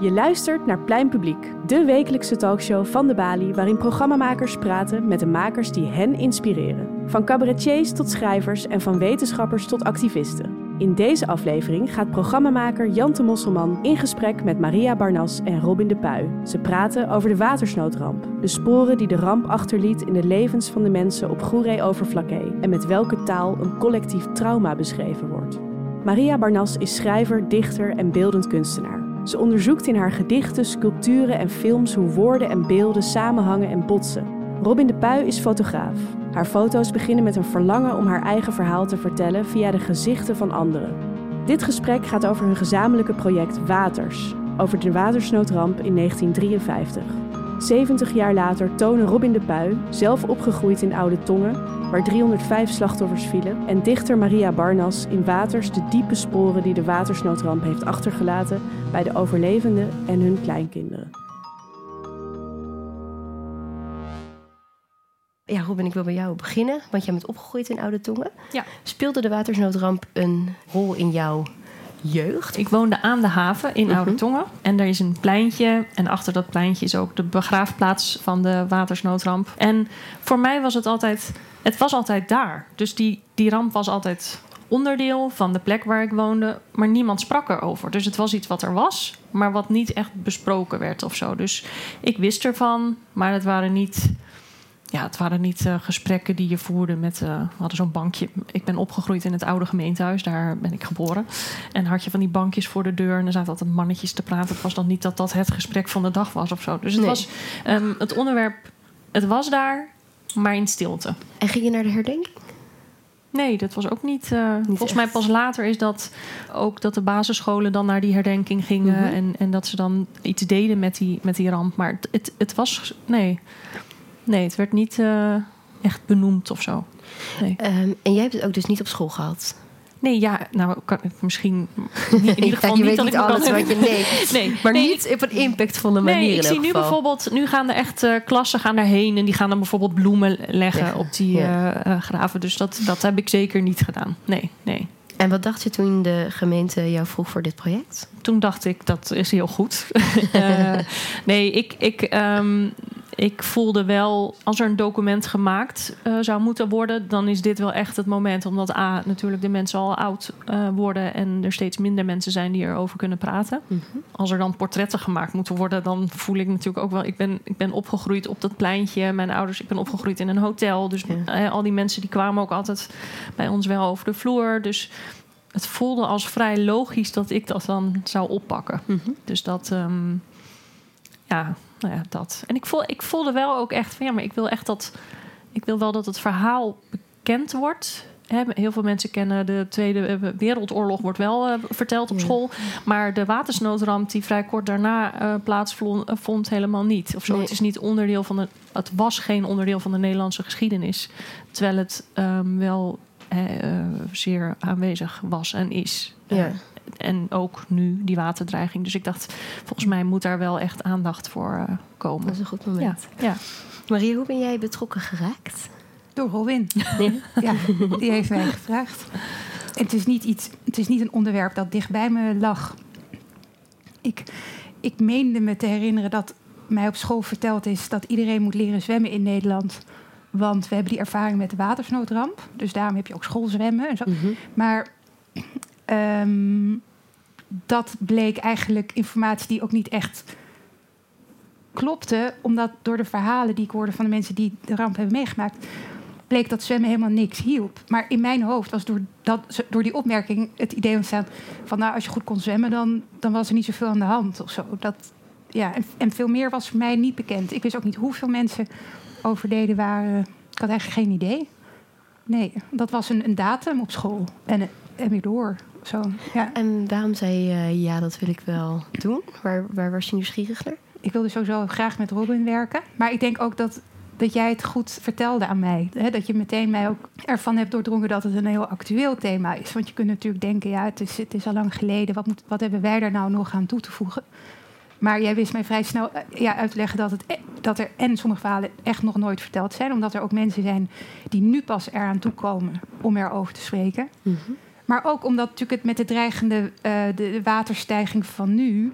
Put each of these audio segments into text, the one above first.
Je luistert naar Plein Publiek, de wekelijkse talkshow van de Bali, waarin programmamakers praten met de makers die hen inspireren. Van cabaretiers tot schrijvers en van wetenschappers tot activisten. In deze aflevering gaat programmamaker Jante Mosselman in gesprek met Maria Barnas en Robin de Puy. Ze praten over de watersnoodramp, de sporen die de ramp achterliet in de levens van de mensen op Goeree-Overflakkee en met welke taal een collectief trauma beschreven wordt. Maria Barnas is schrijver, dichter en beeldend kunstenaar. Ze onderzoekt in haar gedichten, sculpturen en films hoe woorden en beelden samenhangen en botsen. Robin de Puy is fotograaf. Haar foto's beginnen met een verlangen om haar eigen verhaal te vertellen via de gezichten van anderen. Dit gesprek gaat over hun gezamenlijke project Waters, over de watersnoodramp in 1953. 70 jaar later tonen Robin de Puy, zelf opgegroeid in Oude Tongen, waar 305 slachtoffers vielen, en dichter Maria Barnas in Waters de diepe sporen die de watersnoodramp heeft achtergelaten bij de overlevenden en hun kleinkinderen. Ja, Robin, ik wil bij jou beginnen, want jij bent opgegroeid in Oude Tongen. Ja. Speelde de watersnoodramp een rol in jouw jeugd? Ik woonde aan de haven in Oude Mhm. Tongen. En er is een pleintje. En achter dat pleintje is ook de begraafplaats van de watersnoodramp. En voor mij was het altijd... Het was altijd daar. Dus die, die ramp was altijd onderdeel van de plek waar ik woonde. Maar niemand sprak erover. Dus het was iets wat er was, maar wat niet echt besproken werd of zo. Dus ik wist ervan, maar het waren niet... Ja, het waren niet eh, gesprekken die je voerde met... eh, we hadden zo'n bankje. Ik ben opgegroeid in het oude gemeentehuis. Daar ben ik geboren. En had je van die bankjes voor de deur... en er zaten altijd mannetjes te praten. Het was dan niet dat dat het gesprek van de dag was of zo. Dus het Nee. was ehm, het onderwerp... Het was daar, maar in stilte. En ging je naar de herdenking? Nee, dat was ook niet. eh, volgens echt. mij pas later is dat ook dat de basisscholen dan naar die herdenking gingen. Mhm. en, en dat ze dan iets deden met die, met die ramp. Maar het, het, het was. Nee. Nee, het werd niet eh, echt benoemd of zo. Nee. Ehm, en jij hebt het ook dus niet op school gehad? Nee, ja, nou kan ik misschien. In ieder Ja, geval je niet weet dat niet ik alles kan- wat je... Nee, Nee, maar nee, niet op een impactvolle manier Nee, ik zie nu geval. bijvoorbeeld, nu gaan er echt eh, klassen gaan daarheen en die gaan dan bijvoorbeeld bloemen leggen Leggen, op die ja. eh, graven. Dus dat, dat heb ik zeker niet gedaan. Nee, nee. En wat dacht je toen de gemeente jou vroeg voor dit project? Toen dacht ik, dat is heel goed. Nee, ik, ik, ehm, ik voelde wel, als er een document gemaakt eh, zou moeten worden, dan is dit wel echt het moment. Omdat A, natuurlijk de mensen al oud eh, worden en er steeds minder mensen zijn die erover kunnen praten. Als er dan portretten gemaakt moeten worden, dan voel ik natuurlijk ook wel. Ik ben, ik ben opgegroeid op dat pleintje. Mijn ouders, ik ben opgegroeid in een hotel. Dus Ja. eh, al die mensen die kwamen ook altijd bij ons wel over de vloer. Dus het voelde als vrij logisch dat ik dat dan zou oppakken. Dus dat, ehm, ja, nou ja, dat. En ik, voel, ik voelde wel ook echt van ja, maar ik wil echt dat, ik wil wel dat het verhaal bekend wordt. Heel veel mensen kennen de Tweede Wereldoorlog, wordt wel eh, verteld op Ja. school. Maar de watersnoodramp die vrij kort daarna eh plaatsvond, eh, vond helemaal niet. Of zo. Nee. Het is niet onderdeel van de. Het was geen onderdeel van de Nederlandse geschiedenis. Terwijl het ehm, wel zeer aanwezig was en is. Ja. En ook nu die waterdreiging. Dus ik dacht, volgens mij moet daar wel echt aandacht voor eh, Dat komen. is een goed Ja, moment. ja. Maria, hoe ben jij betrokken geraakt? Door Robin. Ja. Ja, die heeft mij gevraagd. En het is niet, iets, het is niet een onderwerp dat dicht bij me lag. Ik, ik meende me te herinneren dat mij op school verteld is dat iedereen moet leren zwemmen in Nederland. Want we hebben die ervaring met de watersnoodramp. Dus daarom heb je ook schoolzwemmen. En zo. Mhm. Maar ehm, dat bleek eigenlijk informatie die ook niet echt klopte. Omdat door de verhalen die ik hoorde van de mensen die de ramp hebben meegemaakt... bleek dat zwemmen helemaal niks hielp. Maar in mijn hoofd was door, dat, door die opmerking het idee ontstaan... van nou, als je goed kon zwemmen, dan, dan was er niet zoveel aan de hand of zo. Dat, ja, en, en veel meer was voor mij niet bekend. Ik wist ook niet hoeveel mensen overleden waren. Ik had eigenlijk geen idee. Nee, dat was een, een datum op school. En, en weer door. Zo, ja. En waarom zei je, ja, dat wil ik wel doen? Waar, waar was je nieuwsgierig naar? Ik wilde sowieso graag met Robin werken. Maar ik denk ook dat, dat jij het goed vertelde aan mij. Hè? Dat je meteen mij ook ervan hebt doordrongen dat het een heel actueel thema is. Want je kunt natuurlijk denken, ja, het is, het is al lang geleden. Wat, moet, wat hebben wij daar nou nog aan toe te voegen? Maar jij wist mij vrij snel eh, ja, uit te leggen dat, het, e- dat er en sommige verhalen echt nog nooit verteld zijn. Omdat er ook mensen zijn die nu pas eraan toekomen om erover te spreken. Maar ook omdat natuurlijk het met de dreigende eh, de, de waterstijging van nu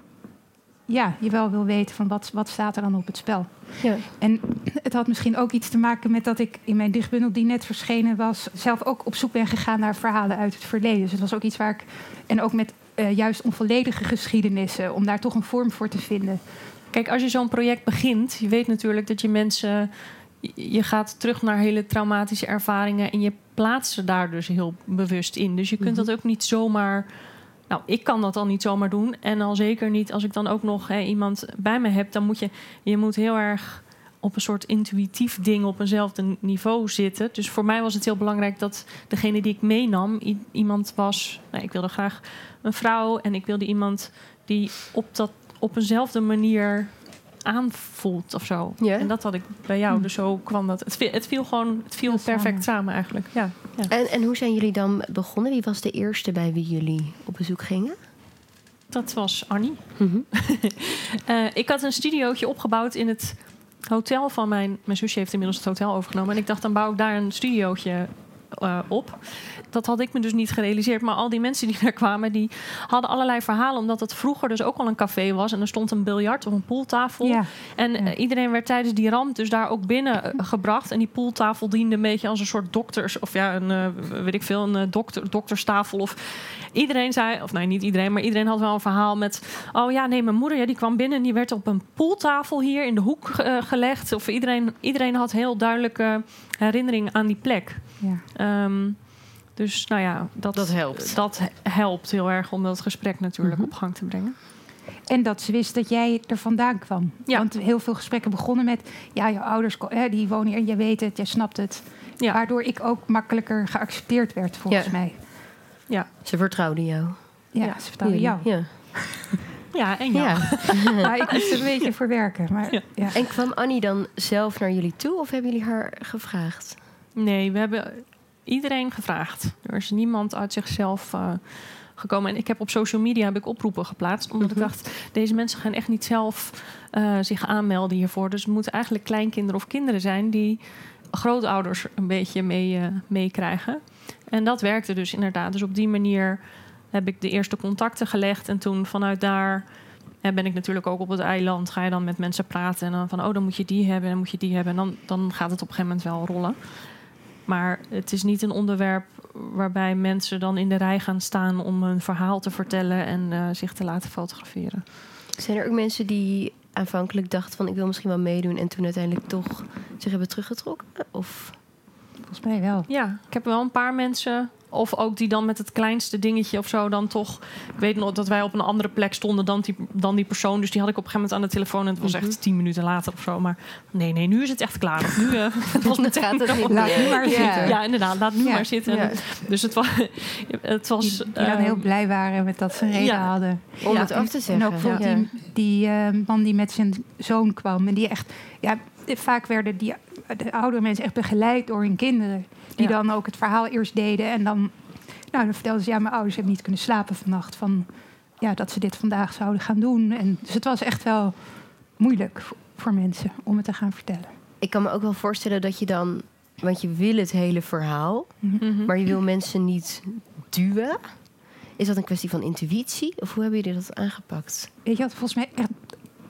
ja, je wel wil weten van wat, wat staat er dan op het spel. Ja. En het had misschien ook iets te maken met dat ik in mijn dichtbundel die net verschenen was, zelf ook op zoek ben gegaan naar verhalen uit het verleden. Dus het was ook iets waar ik. En ook met eh, juist onvolledige geschiedenissen, om daar toch een vorm voor te vinden. Kijk, als je zo'n project begint, je weet natuurlijk dat je mensen. Je gaat terug naar hele traumatische ervaringen en je plaatst ze daar dus heel bewust in. Dus je kunt Mhm. dat ook niet zomaar. Nou, ik kan dat dan niet zomaar doen. En al zeker niet als ik dan ook nog hè, iemand bij me heb. Dan moet je, je moet heel erg op een soort intuïtief ding op eenzelfde niveau zitten. Dus voor mij was het heel belangrijk dat degene die ik meenam, iemand was. Nou, ik wilde graag een vrouw en ik wilde iemand die op, dat, op eenzelfde manier aanvoelt of zo. Ja. En dat had ik bij jou, Hmm. dus zo kwam dat. Het viel, het viel gewoon, het viel samen. perfect samen eigenlijk. Ja, ja. En, en hoe zijn jullie dan begonnen? Wie was de eerste bij wie jullie op bezoek gingen? Dat was Annie. Mhm. Eh, ik had een studiootje opgebouwd in het hotel van mijn... Mijn zusje heeft inmiddels het hotel overgenomen. En ik dacht, dan bouw ik daar een studiootje eh, op. Dat had ik me dus niet gerealiseerd. Maar al die mensen die daar kwamen, die hadden allerlei verhalen. Omdat het vroeger dus ook al een café was. En er stond een biljart of een pooltafel. Ja, En Ja. eh, iedereen werd tijdens die ramp dus daar ook binnen eh, gebracht. En die pooltafel diende een beetje als een soort dokters... of ja, een, weet ik veel, een dokter, dokterstafel. Of iedereen zei... of nee, niet iedereen, maar iedereen had wel een verhaal met... oh ja, nee, mijn moeder ja, die kwam binnen... en die werd op een pooltafel hier in de hoek gelegd. Of iedereen, iedereen had heel duidelijke herinnering aan die plek. Ja. Ehm, dus nou ja, dat, Dat helpt. Dat helpt heel erg om dat gesprek natuurlijk Mhm. op gang te brengen. En dat ze wist dat jij er vandaan kwam. Ja. Want heel veel gesprekken begonnen met... ja, je ouders hè, die wonen hier en jij weet het, jij snapt het. Ja. Waardoor ik ook makkelijker geaccepteerd werd, volgens Ja. mij. Ze vertrouwden jou. Ja, Ja. ze vertrouwden jou. Ja. Ja, en ja. ja. Maar ik moest er een beetje voor werken. Maar, Ja. ja. En kwam Annie dan zelf naar jullie toe of hebben jullie haar gevraagd? Nee, we hebben iedereen gevraagd. Er is niemand uit zichzelf eh, gekomen. En ik heb op social media heb ik oproepen geplaatst. Omdat Mhm. ik dacht, deze mensen gaan echt niet zelf eh, zich aanmelden hiervoor. Dus het moeten eigenlijk kleinkinderen of kinderen zijn... die grootouders een beetje mee, eh, meekrijgen. En dat werkte dus inderdaad. Dus op die manier heb ik de eerste contacten gelegd. En toen vanuit daar ben ik natuurlijk ook op het eiland. Ga je dan met mensen praten. En dan van, oh, dan moet je die hebben en dan moet je die hebben. En dan, dan gaat het op een gegeven moment wel rollen. Maar het is niet een onderwerp waarbij mensen dan in de rij gaan staan om een verhaal te vertellen en eh, zich te laten fotograferen. Zijn er ook mensen die aanvankelijk dachten van ik wil misschien wel meedoen en toen uiteindelijk toch zich hebben teruggetrokken? Of Volgens mij wel. Ja, ik heb wel een paar mensen. Of ook die dan met het kleinste dingetje of zo dan toch... Ik weet nog dat wij op een andere plek stonden dan die, dan die persoon. Dus die had ik op een gegeven moment aan de telefoon. En het was Mhm. echt tien minuten later of zo. Maar nee, nee, nu is het echt klaar. Of nu eh, het was meteen gaat het niet Laat meer. nu maar Ja. zitten. Ja, inderdaad. Laat nu Ja. maar zitten. Ja. Dus het was... Het was Die, die dan heel blij waren met dat ze reden ja. hadden. om Ja. het af te En zeggen. ook bijvoorbeeld Ja. die, die eh, man die met zijn zoon kwam. En die echt, ja, vaak werden die de oudere mensen echt begeleid door hun kinderen. Die Ja. dan ook het verhaal eerst deden. En dan, nou, dan vertelden ze, ja, mijn ouders hebben niet kunnen slapen vannacht. Van, ja, dat ze dit vandaag zouden gaan doen. En, dus het was echt wel moeilijk voor, voor mensen om het te gaan vertellen. Ik kan me ook wel voorstellen dat je dan, want je wil het hele verhaal, mhm. maar je wil mensen niet duwen. Is dat een kwestie van intuïtie of hoe hebben jullie dat aangepakt? Weet je wat volgens mij echt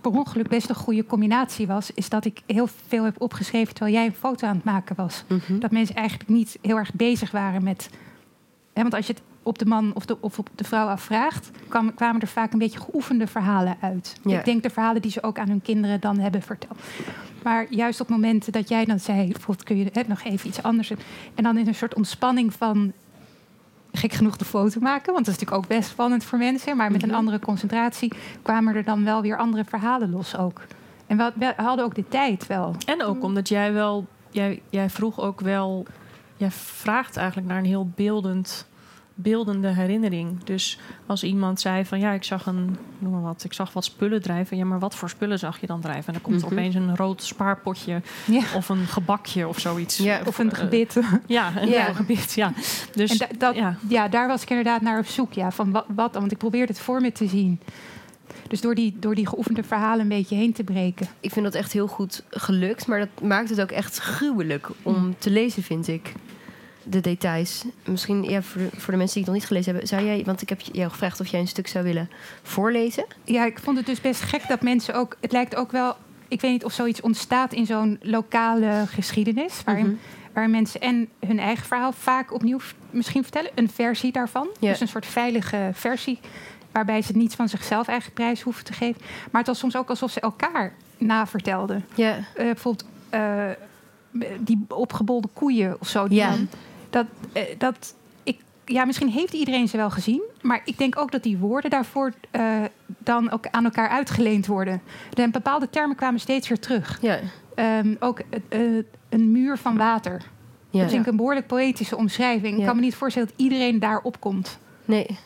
per ongeluk best een goede combinatie was? Is dat ik heel veel heb opgeschreven terwijl jij een foto aan het maken was. Mhm. dat mensen eigenlijk niet heel erg bezig waren met. Hè, want als je het op de man of, de, of op de vrouw afvraagt, kwam, kwamen er vaak een beetje geoefende verhalen uit. Ja. Ik denk de verhalen die ze ook aan hun kinderen dan hebben verteld. Maar juist op momenten dat jij dan zei, bijvoorbeeld kun je hè, nog even iets anders. En dan in een soort ontspanning van gek genoeg de foto maken, want dat is natuurlijk ook best spannend voor mensen. Maar met Mhm. een andere concentratie kwamen er dan wel weer andere verhalen los ook. En we, we hadden ook de tijd wel. En ook omdat jij wel, jij, jij vroeg ook wel, jij vraagt eigenlijk naar een heel beeldend, beeldende herinnering. Dus als iemand zei van ja, ik zag een, noem maar wat, ik zag wat spullen drijven. Ja, maar wat voor spullen zag je dan drijven? En dan komt er Mhm. opeens een rood spaarpotje Ja. of een gebakje of zoiets. Ja, Of een eh, gebit. ja, een Ja. gebit, ja. Dus en da- dat, ja. ja. daar was ik inderdaad naar op zoek. Ja, van wat, wat? Want ik probeerde het voor me te zien. Dus door die, door die geoefende verhalen een beetje heen te breken. Ik vind dat echt heel goed gelukt, maar dat maakt het ook echt gruwelijk om te lezen, vind ik. De details. Misschien ja, voor, de, voor de mensen die het nog niet gelezen hebben, zou jij, want ik heb jou gevraagd of jij een stuk zou willen voorlezen. Ja, ik vond het dus best gek dat mensen ook. Het lijkt ook wel. Ik weet niet of zoiets ontstaat in zo'n lokale geschiedenis. Waarin, Mhm. waar mensen en hun eigen verhaal vaak opnieuw misschien vertellen. Een versie daarvan. Ja. Dus een soort veilige versie. Waarbij ze niets van zichzelf eigenlijk prijs hoeven te geven. Maar het was soms ook alsof ze elkaar navertelden. Ja, Eh, bijvoorbeeld eh, die opgebolde koeien of zo. Die Ja. dan- dat, eh, dat ik, ja, misschien heeft iedereen ze wel gezien. Maar ik denk ook dat die woorden daarvoor eh, dan ook aan elkaar uitgeleend worden. De bepaalde termen kwamen steeds weer terug. ja, Ehm, ook eh, eh, een muur van water. ja. Dat vind ik een behoorlijk poëtische omschrijving. Ik kan me niet voorstellen dat iedereen daarop komt. Nee,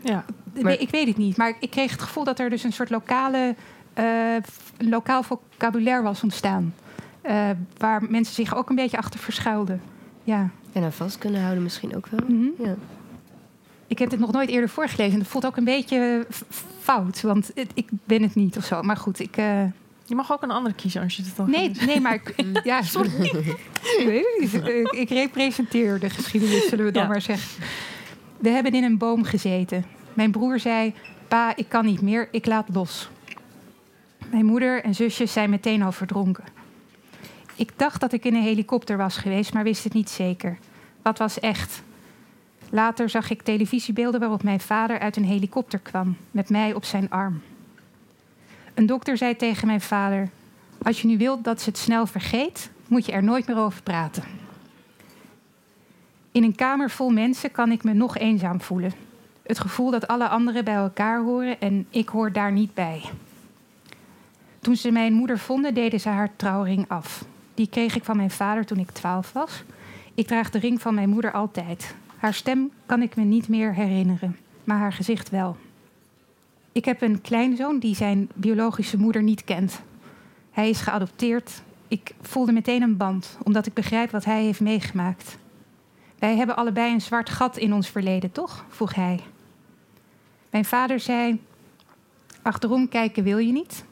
Ja. Maar- Nee, ik weet het niet. Maar ik kreeg het gevoel dat er dus een soort lokale, eh, lokaal vocabulaire was ontstaan. Eh, waar mensen zich ook een beetje achter verschuilden. Ja. En vast kunnen houden misschien ook wel. Mhm. Ja. Ik heb dit nog nooit eerder voorgelezen. En het voelt ook een beetje fout. Want het- ik ben het niet of zo. Maar goed, ik... eh, Je mag ook een andere kiezen als je het al nee, nee, maar... Ik, ja, sorry. ik, weet het niet. Ik- ik representeer de geschiedenis, zullen we dan Ja. maar zeggen. We hebben in een boom gezeten. Mijn broer zei... Pa, ik kan niet meer. Ik laat los. Mijn moeder en zusjes zijn meteen al verdronken. Ik dacht dat ik in een helikopter was geweest, maar wist het niet zeker. Wat was echt? Later zag ik televisiebeelden waarop mijn vader uit een helikopter kwam, met mij op zijn arm. Een dokter zei tegen mijn vader: Als je nu wilt dat ze het snel vergeet, moet je er nooit meer over praten. In een kamer vol mensen kan ik me nog eenzaam voelen. Het gevoel dat alle anderen bij elkaar horen en ik hoor daar niet bij. Toen ze mijn moeder vonden, deden ze haar trouwring af. Die kreeg ik van mijn vader toen ik twaalf was. Ik draag de ring van mijn moeder altijd. Haar stem kan ik me niet meer herinneren, maar haar gezicht wel. Ik heb een kleinzoon die zijn biologische moeder niet kent. Hij is geadopteerd. Ik voelde meteen een band, omdat ik begrijp wat hij heeft meegemaakt. Wij hebben allebei een zwart gat in ons verleden, toch? vroeg hij. Mijn vader zei: Achterom kijken wil je niet.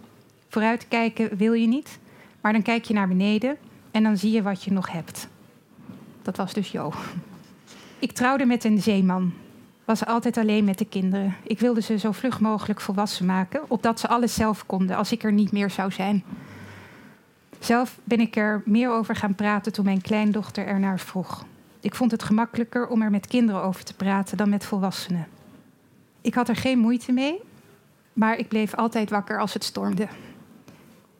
Vooruit kijken wil je niet. Maar dan kijk je naar beneden en dan zie je wat je nog hebt. Dat was dus Jo. Ik trouwde met een zeeman. Was altijd alleen met de kinderen. Ik wilde ze zo vlug mogelijk volwassen maken, opdat ze alles zelf konden als ik er niet meer zou zijn. Zelf ben ik er meer over gaan praten toen mijn kleindochter ernaar vroeg. Ik vond het gemakkelijker om er met kinderen over te praten dan met volwassenen. Ik had er geen moeite mee, maar ik bleef altijd wakker als het stormde.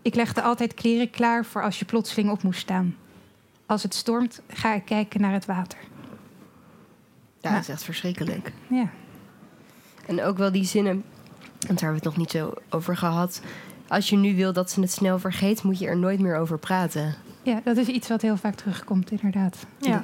Ik legde altijd kleren klaar voor als je plotseling op moest staan. Als het stormt, ga ik kijken naar het water. ja, dat is echt verschrikkelijk. Ja. En ook wel die zinnen, want daar hebben we het nog niet zo over gehad. Als je nu wil dat ze het snel vergeet, moet je er nooit meer over praten. ja, dat is iets wat heel vaak terugkomt, inderdaad. Ja.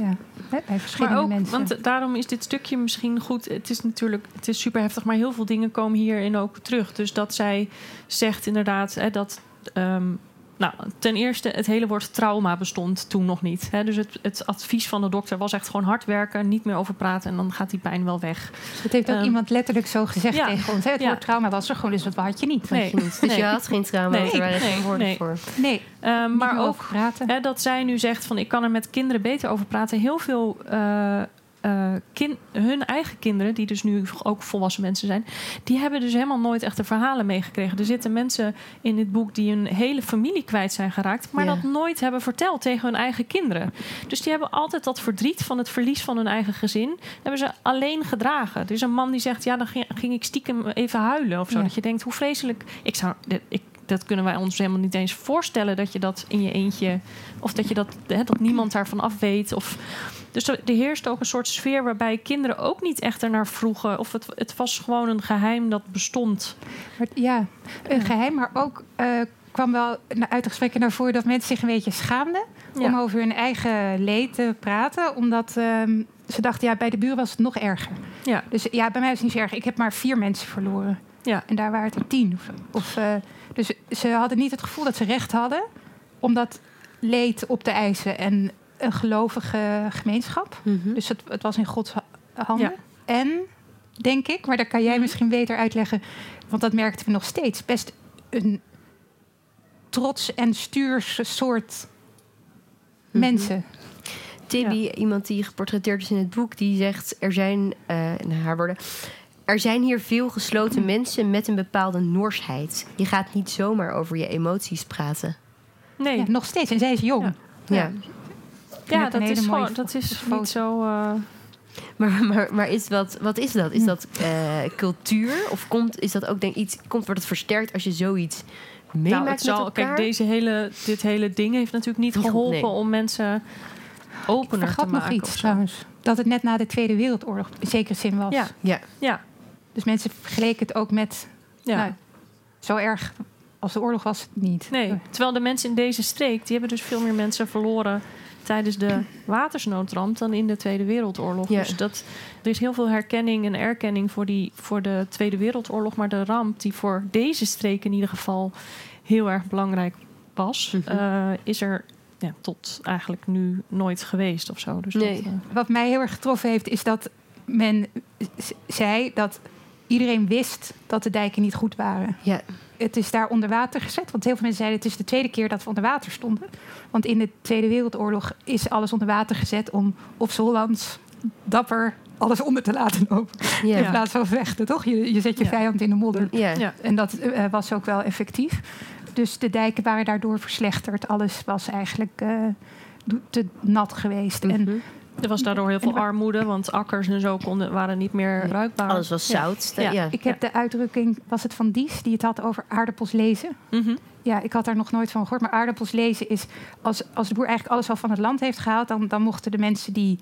Hè, bij verschillende Maar ook, mensen. want daarom is dit stukje misschien goed. Het is natuurlijk, het is super heftig, maar heel veel dingen komen hierin ook terug. Dus dat zij zegt inderdaad hè, dat. ehm, nou, ten eerste, het hele woord trauma bestond toen nog niet. Hè. Dus het, het advies van de dokter was echt gewoon hard werken, niet meer over praten en dan gaat die pijn wel weg. dat heeft ook ehm, iemand letterlijk zo gezegd ja. tegen ons. Hè? Het Ja. woord trauma was er gewoon, dus dat had je niet. Nee. Je niet. Dus Nee. je had geen trauma, Nee, er waren nee, geen woorden nee. voor. Nee, Ehm, maar ook. Hè, dat zij nu zegt van ik kan er met kinderen beter over praten. Heel veel eh, eh, kin- hun eigen kinderen, die dus nu ook volwassen mensen zijn, die hebben dus helemaal nooit echt de verhalen meegekregen. Er zitten mensen in dit boek die hun hele familie kwijt zijn geraakt, maar Ja. dat nooit hebben verteld tegen hun eigen kinderen. Dus die hebben altijd dat verdriet van het verlies van hun eigen gezin, hebben ze alleen gedragen. Er is een man die zegt, ja, dan ging, ging ik stiekem even huilen of zo. Ja. Dat je denkt, hoe vreselijk. Ik zou, ik, dat kunnen wij ons helemaal niet eens voorstellen dat je dat in je eentje of dat je dat, hè, dat niemand daarvan af weet. Of, dus er er heerst ook een soort sfeer waarbij kinderen ook niet echt ernaar vroegen. Of het, het was gewoon een geheim dat bestond. Ja, een geheim, maar ook eh, kwam wel uit de gesprekken naar voren dat mensen zich een beetje schaamden om over hun eigen leed te praten. Omdat ehm, ze dachten, ja, bij de buren was het nog erger. Ja, Dus ja, bij mij is het niet zo erg. Ik heb maar vier mensen verloren. Ja, En daar waren het er tien. Of, of, eh, dus ze hadden niet het gevoel dat ze recht hadden om dat leed op te eisen. En een gelovige gemeenschap. Mhm. Dus het, het was in Gods ha- handen. Ja. En, denk ik, maar daar kan jij Mhm. misschien beter uitleggen... want dat merkten we nog steeds, best een trots en stuurs soort Mhm. mensen. Tilly, iemand die geportretteerd is in het boek, die zegt: Er zijn, eh in haar woorden. Er zijn hier veel gesloten mensen met een bepaalde norsheid. Je gaat niet zomaar over je emoties praten. Nee, Ja, nog steeds. En zij is jong. Ja. Ja. dat is, gewoon, dat is foto. niet zo... eh, Maar, maar, maar is wat, wat is dat? Is dat eh, cultuur? Of komt, is dat ook denk ik iets, komt, wordt het versterkt als je zoiets meemaakt nou, zal, met elkaar? kijk, deze hele, dit hele ding heeft natuurlijk niet geholpen nee. om mensen opener te vergat nog maken. iets trouwens. Dat het net na de Tweede Wereldoorlog in zekere zin was. Ja. Ja, Ja, Dus mensen vergeleken het ook met... ja. Nou, zo erg als de oorlog was het niet. Nee, terwijl de mensen in deze streek, die hebben dus veel meer mensen verloren tijdens de watersnoodramp dan in de Tweede Wereldoorlog. Ja. Dus dat, er is heel veel herkenning en erkenning voor, die, voor de Tweede Wereldoorlog, maar de ramp die voor deze streek in ieder geval heel erg belangrijk was, Mhm. eh, is er ja, tot eigenlijk nu nooit geweest of zo. Dus Nee. dat, eh, Wat mij heel erg getroffen heeft, is dat men zei dat iedereen wist dat de dijken niet goed waren. ja. Het is daar onder water gezet. Want heel veel mensen zeiden het is de tweede keer dat we onder water stonden. Want in de Tweede Wereldoorlog is alles onder water gezet om op z'n Hollands dapper alles onder te laten lopen. ja. In plaats van vechten, toch? Je, je zet je Ja. vijand in de modder. ja. Ja. En dat eh, was ook wel effectief. Dus de dijken waren daardoor verslechterd. Alles was eigenlijk eh, te nat geweest. En Mhm. Er was daardoor heel veel armoede, want akkers en zo konden, waren niet meer bruikbaar. Alles was zout. Ja. Ja. ik heb de uitdrukking, was het van Dies, die het had over aardappels lezen. Mhm. Ja, ik had daar nog nooit van gehoord. Maar aardappels lezen is, als, als de boer eigenlijk alles al van het land heeft gehaald... dan, dan mochten de mensen die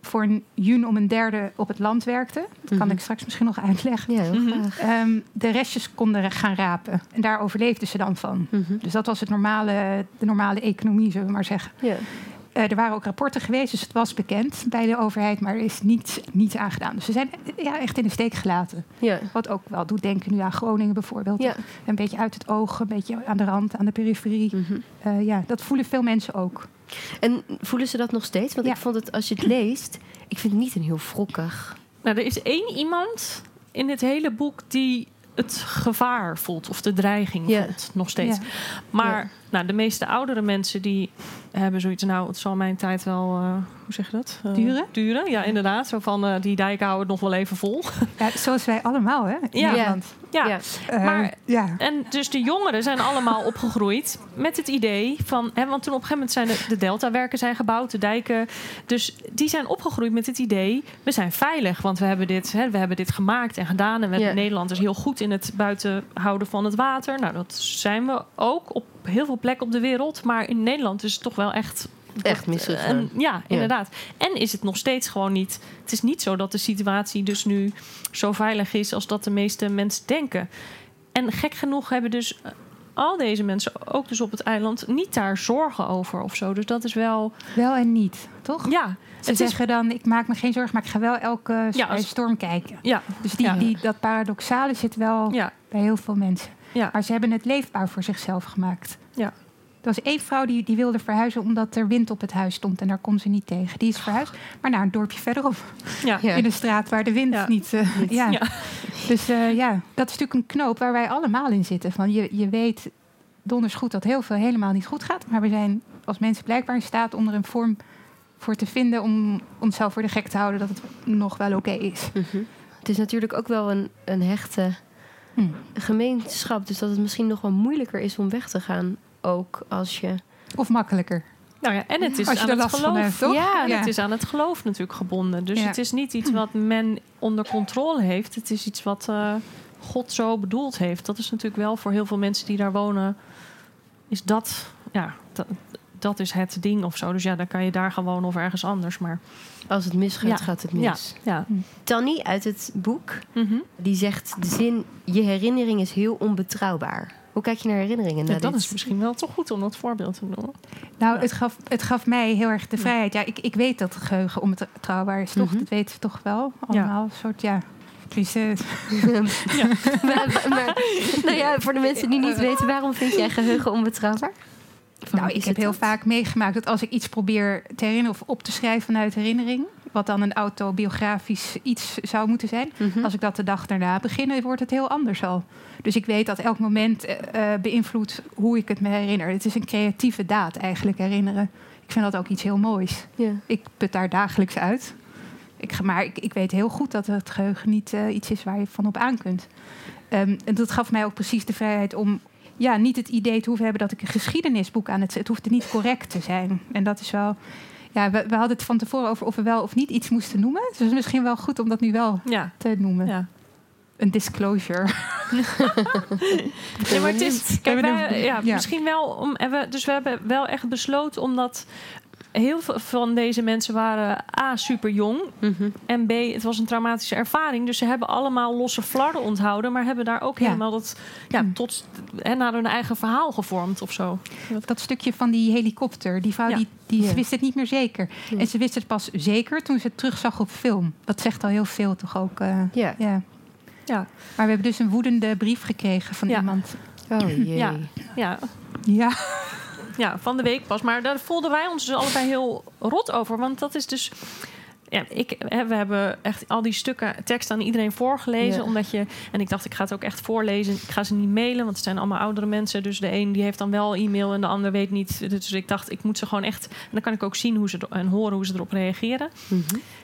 voor een jun om een derde op het land werkten... dat kan Mhm. ik straks misschien nog uitleggen... Ja, Mhm. graag. ehm, de restjes konden gaan rapen. En daar overleefden ze dan van. Dus dat was het normale, de normale economie, zullen we maar zeggen. Ja. Eh, er waren ook rapporten geweest, dus het was bekend bij de overheid, maar er is niets, niets aan gedaan. Dus ze zijn eh, ja, echt in de steek gelaten. Ja. Wat ook wel doet denken nu aan Groningen bijvoorbeeld. Ja. Een beetje uit het oog, een beetje aan de rand, aan de periferie. Mhm. Eh, ja, dat voelen veel mensen ook. En voelen ze dat nog steeds? Want Ja. ik vond het, als je het leest, ik vind het niet een heel wrokkig. Nou, er is één iemand in het hele boek die het gevaar voelt of de dreiging Ja. voelt nog steeds. Ja. Maar Ja. Nou, de meeste oudere mensen die hebben zoiets. Nou, het zal mijn tijd wel, eh, hoe zeg je dat? Eh, Duren? Duren, ja, inderdaad. Zo van eh, die dijken houden het nog wel even vol. Ja, zoals wij allemaal, hè? In Ja. Nederland. ja. Ja. Eh, Maar- ja. En dus de jongeren zijn allemaal opgegroeid met het idee van... Hè, want toen op een gegeven moment zijn de, de deltawerken zijn gebouwd, de dijken. Dus die zijn opgegroeid met het idee... we zijn veilig, want we hebben dit, hè, we hebben dit gemaakt en gedaan. En we Ja. Nederland is heel goed in het buiten houden van het water. Nou, dat zijn we ook op heel veel plekken op de wereld. Maar in Nederland is het toch wel echt... Echt misgegaan. En, ja, inderdaad. En is het nog steeds gewoon niet... Het is niet zo dat de situatie dus nu zo veilig is... als dat de meeste mensen denken. En gek genoeg hebben dus eh, al deze mensen, ook dus op het eiland... niet daar zorgen over of zo. Dus dat is wel... Wel en niet, toch? Ja, Ze het is... zeggen dan, ik maak me geen zorgen, maar ik ga wel elke Ja, als- storm kijken. Ja, Dus die, Ja. die, dat paradoxale zit wel ja, bij heel veel mensen. Ja. Maar ze hebben het leefbaar voor zichzelf gemaakt. Ja. Er was één vrouw die, die wilde verhuizen omdat er wind op het huis stond. En daar kon ze niet tegen. Die is verhuisd, maar naar een dorpje verderop. ja. In een straat waar de wind Ja. niet... ja. Ja. Dus eh, ja, dat is natuurlijk een knoop waar wij allemaal in zitten. Van je, je weet donders goed dat heel veel helemaal niet goed gaat. Maar we zijn als mensen blijkbaar in staat om er een vorm voor te vinden... om onszelf voor de gek te houden dat het nog wel oké is. Mhm. Het is natuurlijk ook wel een, een hechte Hm. gemeenschap. Dus dat het misschien nog wel moeilijker is om weg te gaan. Ook als je... Of makkelijker. Nou ja, en het is Als je aan het last van geloof. hebt, toch? Ja, En Ja. het is aan het geloof natuurlijk gebonden. Dus Ja. het is niet iets wat men onder controle heeft. Het is iets wat eh, God zo bedoeld heeft. Dat is natuurlijk wel voor heel veel mensen die daar wonen. Is dat, ja, dat, dat is het ding of zo. Dus ja, dan kan je daar wonen of ergens anders. Maar Als het misgaat, Ja. gaat het ja, mis. ja. Tanny uit het boek, Mhm. die zegt de zin... je herinnering is heel onbetrouwbaar. Hoe kijk je naar herinneringen? Ja, dat dit? is misschien wel toch goed om dat voorbeeld te noemen. Nou, Ja. het, gaf, het gaf mij heel erg de vrijheid. Ja, ik, ik weet dat het geheugen onbetrouwbaar is, toch? Mhm. Dat weten we toch wel allemaal. Een soort, ja... maar, maar- nou ja, voor de mensen die niet weten... waarom vind jij geheugen onbetrouwbaar? Van Nou, ik heb heel vaak meegemaakt dat als ik iets probeer te herinneren of op te schrijven vanuit herinnering, wat dan een autobiografisch iets zou moeten zijn, Mhm. als ik dat de dag daarna begin, wordt het heel anders al. Dus ik weet dat elk moment eh, eh, beïnvloedt hoe ik het me herinner. Het is een creatieve daad eigenlijk herinneren. Ik vind dat ook iets heel moois. Ik put daar dagelijks uit. Ik, maar ik, ik weet heel goed dat het geheugen niet eh, iets is waar je van op aan kunt. Ehm, en dat gaf mij ook precies de vrijheid om ja, niet het idee te hoeven hebben dat ik een geschiedenisboek aan het... Het hoeft niet correct te zijn. En dat is wel... Ja, we, we hadden het van tevoren over of we wel of niet iets moesten noemen. Dus het is misschien wel goed om dat nu wel Ja, te noemen. ja. Een disclosure. Ja, maar het is, kijk, wij- ja, misschien wel om. En we, dus we hebben wel echt besloten omdat heel veel van deze mensen waren a super jong Mhm. en b het was een traumatische ervaring, dus ze hebben allemaal losse flarden onthouden, maar hebben daar ook Ja. helemaal dat ja Hmm. tot en naar hun eigen verhaal gevormd of zo. Dat stukje van die helikopter. Die vrouw Ja. die, die Ja. ze wist het niet meer zeker. Ja. En ze wist het pas zeker toen ze het terugzag op film. Dat zegt al heel veel toch ook. eh, Ja. ja. Ja, Maar we hebben dus een woedende brief gekregen van Ja. iemand. Oh jee. Ja. ja, Ja. van de week pas. Maar daar voelden wij ons dus allebei heel rot over. Want dat is dus. Ja, ik, we hebben echt al die stukken tekst aan iedereen voorgelezen. Ja. Omdat je. En ik dacht, ik ga het ook echt voorlezen. Ik ga ze niet mailen, want het zijn allemaal oudere mensen. Dus de een die heeft dan wel e-mail en de ander weet niet. Dus ik dacht, ik moet ze gewoon echt. En dan kan ik ook zien hoe ze en horen hoe ze erop reageren.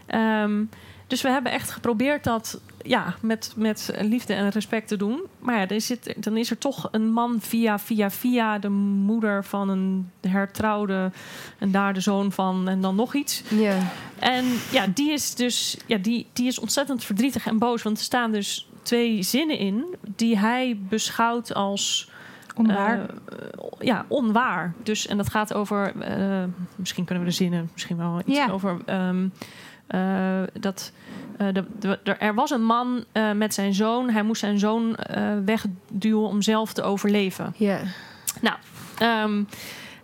Ehm, dus we hebben echt geprobeerd dat ja, met, met liefde en respect te doen. Maar ja, er zit, dan is er toch een man via, via, via de moeder van een hertrouwde en daar de zoon van en dan nog iets. Ja. En ja, die is dus ja, die, die is ontzettend verdrietig en boos. Want er staan dus twee zinnen in die hij beschouwt als Onwaar. eh, ja, onwaar. Dus, en dat gaat over, eh, misschien kunnen we de zinnen misschien wel iets Ja. over. ehm, eh, dat eh, de, de- de- er was een man eh, met zijn zoon. Hij moest zijn zoon wegduwen om zelf te overleven. Ja. Ehm,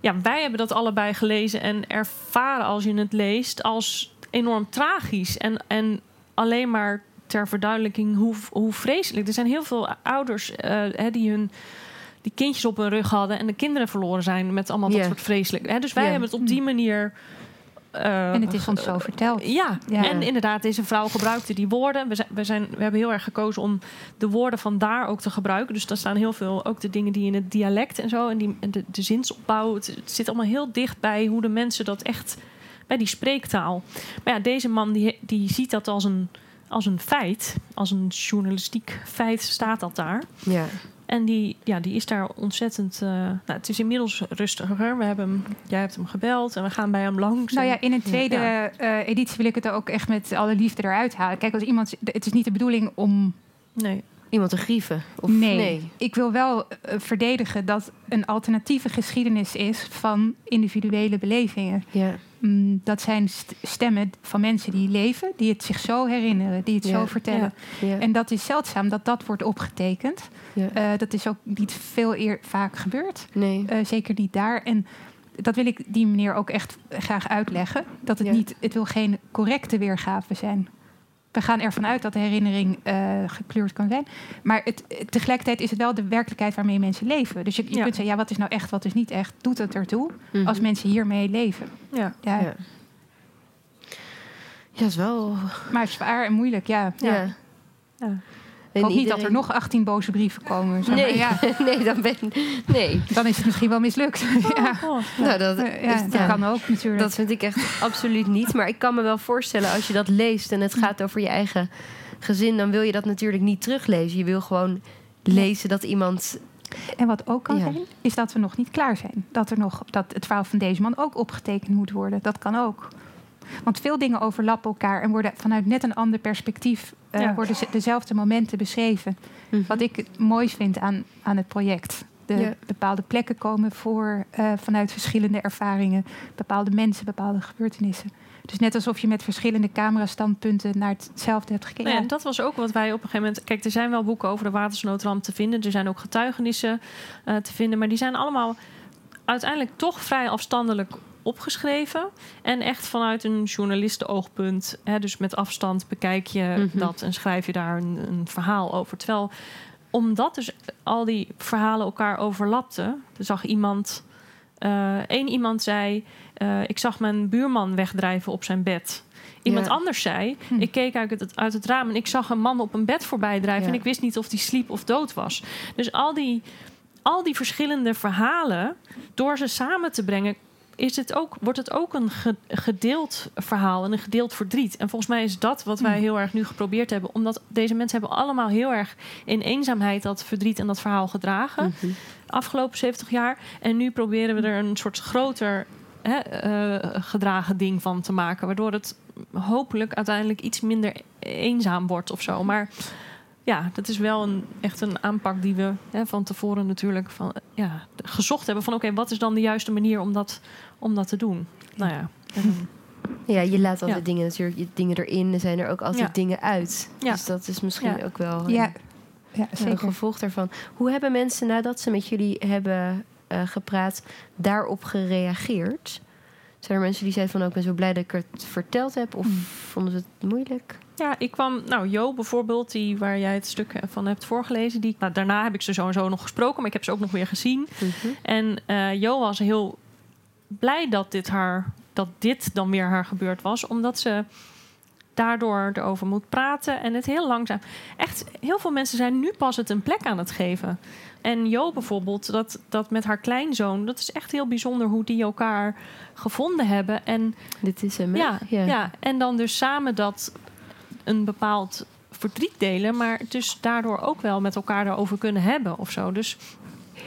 ja, wij hebben dat allebei gelezen en ervaren als je het leest als enorm tragisch. En, en alleen maar ter verduidelijking hoe, hoe vreselijk. Er zijn heel veel ouders hè, die hun die kindjes op hun rug hadden en de kinderen verloren zijn met allemaal dat soort vreselijk. Hè, dus wij hebben het op die manier. Eh, en het is ons zo verteld. ja. Ja. en inderdaad, deze vrouw gebruikte die woorden. We, zijn, we, zijn, we hebben heel erg gekozen om de woorden van daar ook te gebruiken. Dus daar staan heel veel, ook de dingen die in het dialect en zo, en, die, en de, de zinsopbouw. Het, het zit allemaal heel dicht bij hoe de mensen dat echt, bij die spreektaal. Maar ja, deze man die, die ziet dat als een, als een feit, als een journalistiek feit staat dat daar. Ja. En die, ja, die is daar ontzettend. eh, nou, het is inmiddels rustiger. We hebben hem, jij hebt hem gebeld en we gaan bij hem langs. Nou ja, in een tweede Ja. eh, editie wil ik het ook echt met alle liefde eruit halen. Kijk, als iemand. Het is niet de bedoeling om. nee. Iemand te grieven? Of nee. nee? Ik wil wel eh, verdedigen dat een alternatieve geschiedenis is van individuele belevingen. Ja. Mm, dat zijn st- stemmen van mensen die leven, die het zich zo herinneren, die het Ja. zo vertellen. Ja. En dat is zeldzaam dat dat wordt opgetekend. Eh, dat is ook niet veel eer vaak gebeurd. nee. Eh, zeker niet daar. En dat wil ik die meneer ook echt graag uitleggen. Dat het niet, het wil geen correcte weergave zijn. We gaan ervan uit dat de herinnering eh, gekleurd kan zijn. Maar het, tegelijkertijd is het wel de werkelijkheid waarmee mensen leven. Dus je, je Ja. kunt zeggen, ja, wat is nou echt, wat is niet echt? Doet het ertoe Mhm. als mensen hiermee leven? Ja. Ja, Ja. Ja, dat is wel... Maar zwaar en moeilijk, ja. Ja. Ja. Ik hoop niet dat er nog 18 boze brieven komen. zeg maar. Nee, Ja, nee, dan ben Nee. dan is het misschien wel mislukt. ja. Oh, Nou, dat, ja, is- dat ja. kan ook natuurlijk. Dat vind ik echt absoluut niet. Maar ik kan me wel voorstellen, als je dat leest en het gaat over je eigen gezin, dan wil je dat natuurlijk niet teruglezen. Je wil gewoon lezen dat iemand. En wat ook kan Ja. zijn, is dat we nog niet klaar zijn. Dat, er nog, dat het verhaal van deze man ook opgetekend moet worden. Dat kan ook. Want veel dingen overlappen elkaar en worden vanuit net een ander perspectief Ja. worden ze- dezelfde momenten beschreven. Mhm. Wat ik mooist vind aan, aan het project. De Ja. bepaalde plekken komen voor eh, vanuit verschillende ervaringen, bepaalde mensen, bepaalde gebeurtenissen. Dus net alsof je met verschillende camerastandpunten naar hetzelfde hebt gekeken. Nou ja, dat was ook wat wij op een gegeven moment. Kijk, er zijn wel boeken over de watersnoodramp te vinden. Er zijn ook getuigenissen eh, te vinden. Maar die zijn allemaal uiteindelijk toch vrij afstandelijk opgeschreven. En echt vanuit een journalistenoogpunt. Hè, dus met afstand bekijk je Mhm. dat en schrijf je daar een, een verhaal over. Terwijl, omdat dus al die verhalen elkaar overlapten, er zag iemand. eh één iemand zei: eh, Ik zag mijn buurman wegdrijven op zijn bed. Iemand Ja. anders zei: Hm. Ik keek uit het, uit het raam en ik zag een man op een bed voorbij drijven. Ja. En ik wist niet of die sliep of dood was. Dus al die, al die verschillende verhalen, door ze samen te brengen, is het ook, wordt het ook een ge- gedeeld verhaal en een gedeeld verdriet. En volgens mij is dat wat wij Hmm. heel erg nu geprobeerd hebben. Omdat deze mensen hebben allemaal heel erg in eenzaamheid dat verdriet en dat verhaal gedragen. Mhm. Afgelopen 70 jaar. En nu proberen we er een soort groter hè, eh, gedragen ding van te maken. Waardoor het hopelijk uiteindelijk iets minder eenzaam wordt of zo. Maar ja, dat is wel een, echt een aanpak die we hè, van tevoren natuurlijk van, ja, gezocht hebben. Van oké, wat is dan de juiste manier om dat, om dat te doen? Nou ja. en- Ja, je laat altijd Ja. dingen natuurlijk, je- dingen erin. Er zijn er ook altijd Ja. dingen uit. Ja. Dus dat is misschien Ja. ook wel Ja, een, ja een zeker. gevolg daarvan. Hoe hebben mensen nadat ze met jullie hebben eh, gepraat daarop gereageerd? Zijn er mensen die zeiden van ook ik ben zo blij dat ik het verteld heb? Of Hmm. vonden ze het moeilijk? Ja, ik kwam, nou, Jo bijvoorbeeld, die, waar jij het stuk van hebt voorgelezen, die, nou, daarna heb ik ze sowieso nog gesproken, maar ik heb ze ook nog weer gezien. Mhm. En eh Jo was heel blij dat dit, haar, dat dit dan weer haar gebeurd was, omdat ze daardoor erover moet praten en het heel langzaam. Echt, heel veel mensen zijn nu pas het een plek aan het geven. En Jo bijvoorbeeld, dat, dat met haar kleinzoon, dat is echt heel bijzonder hoe die elkaar gevonden hebben. En Dit is hem, ja, ja. en dan dus samen dat een bepaald verdriet delen, maar dus daardoor ook wel met elkaar erover kunnen hebben of zo. Dus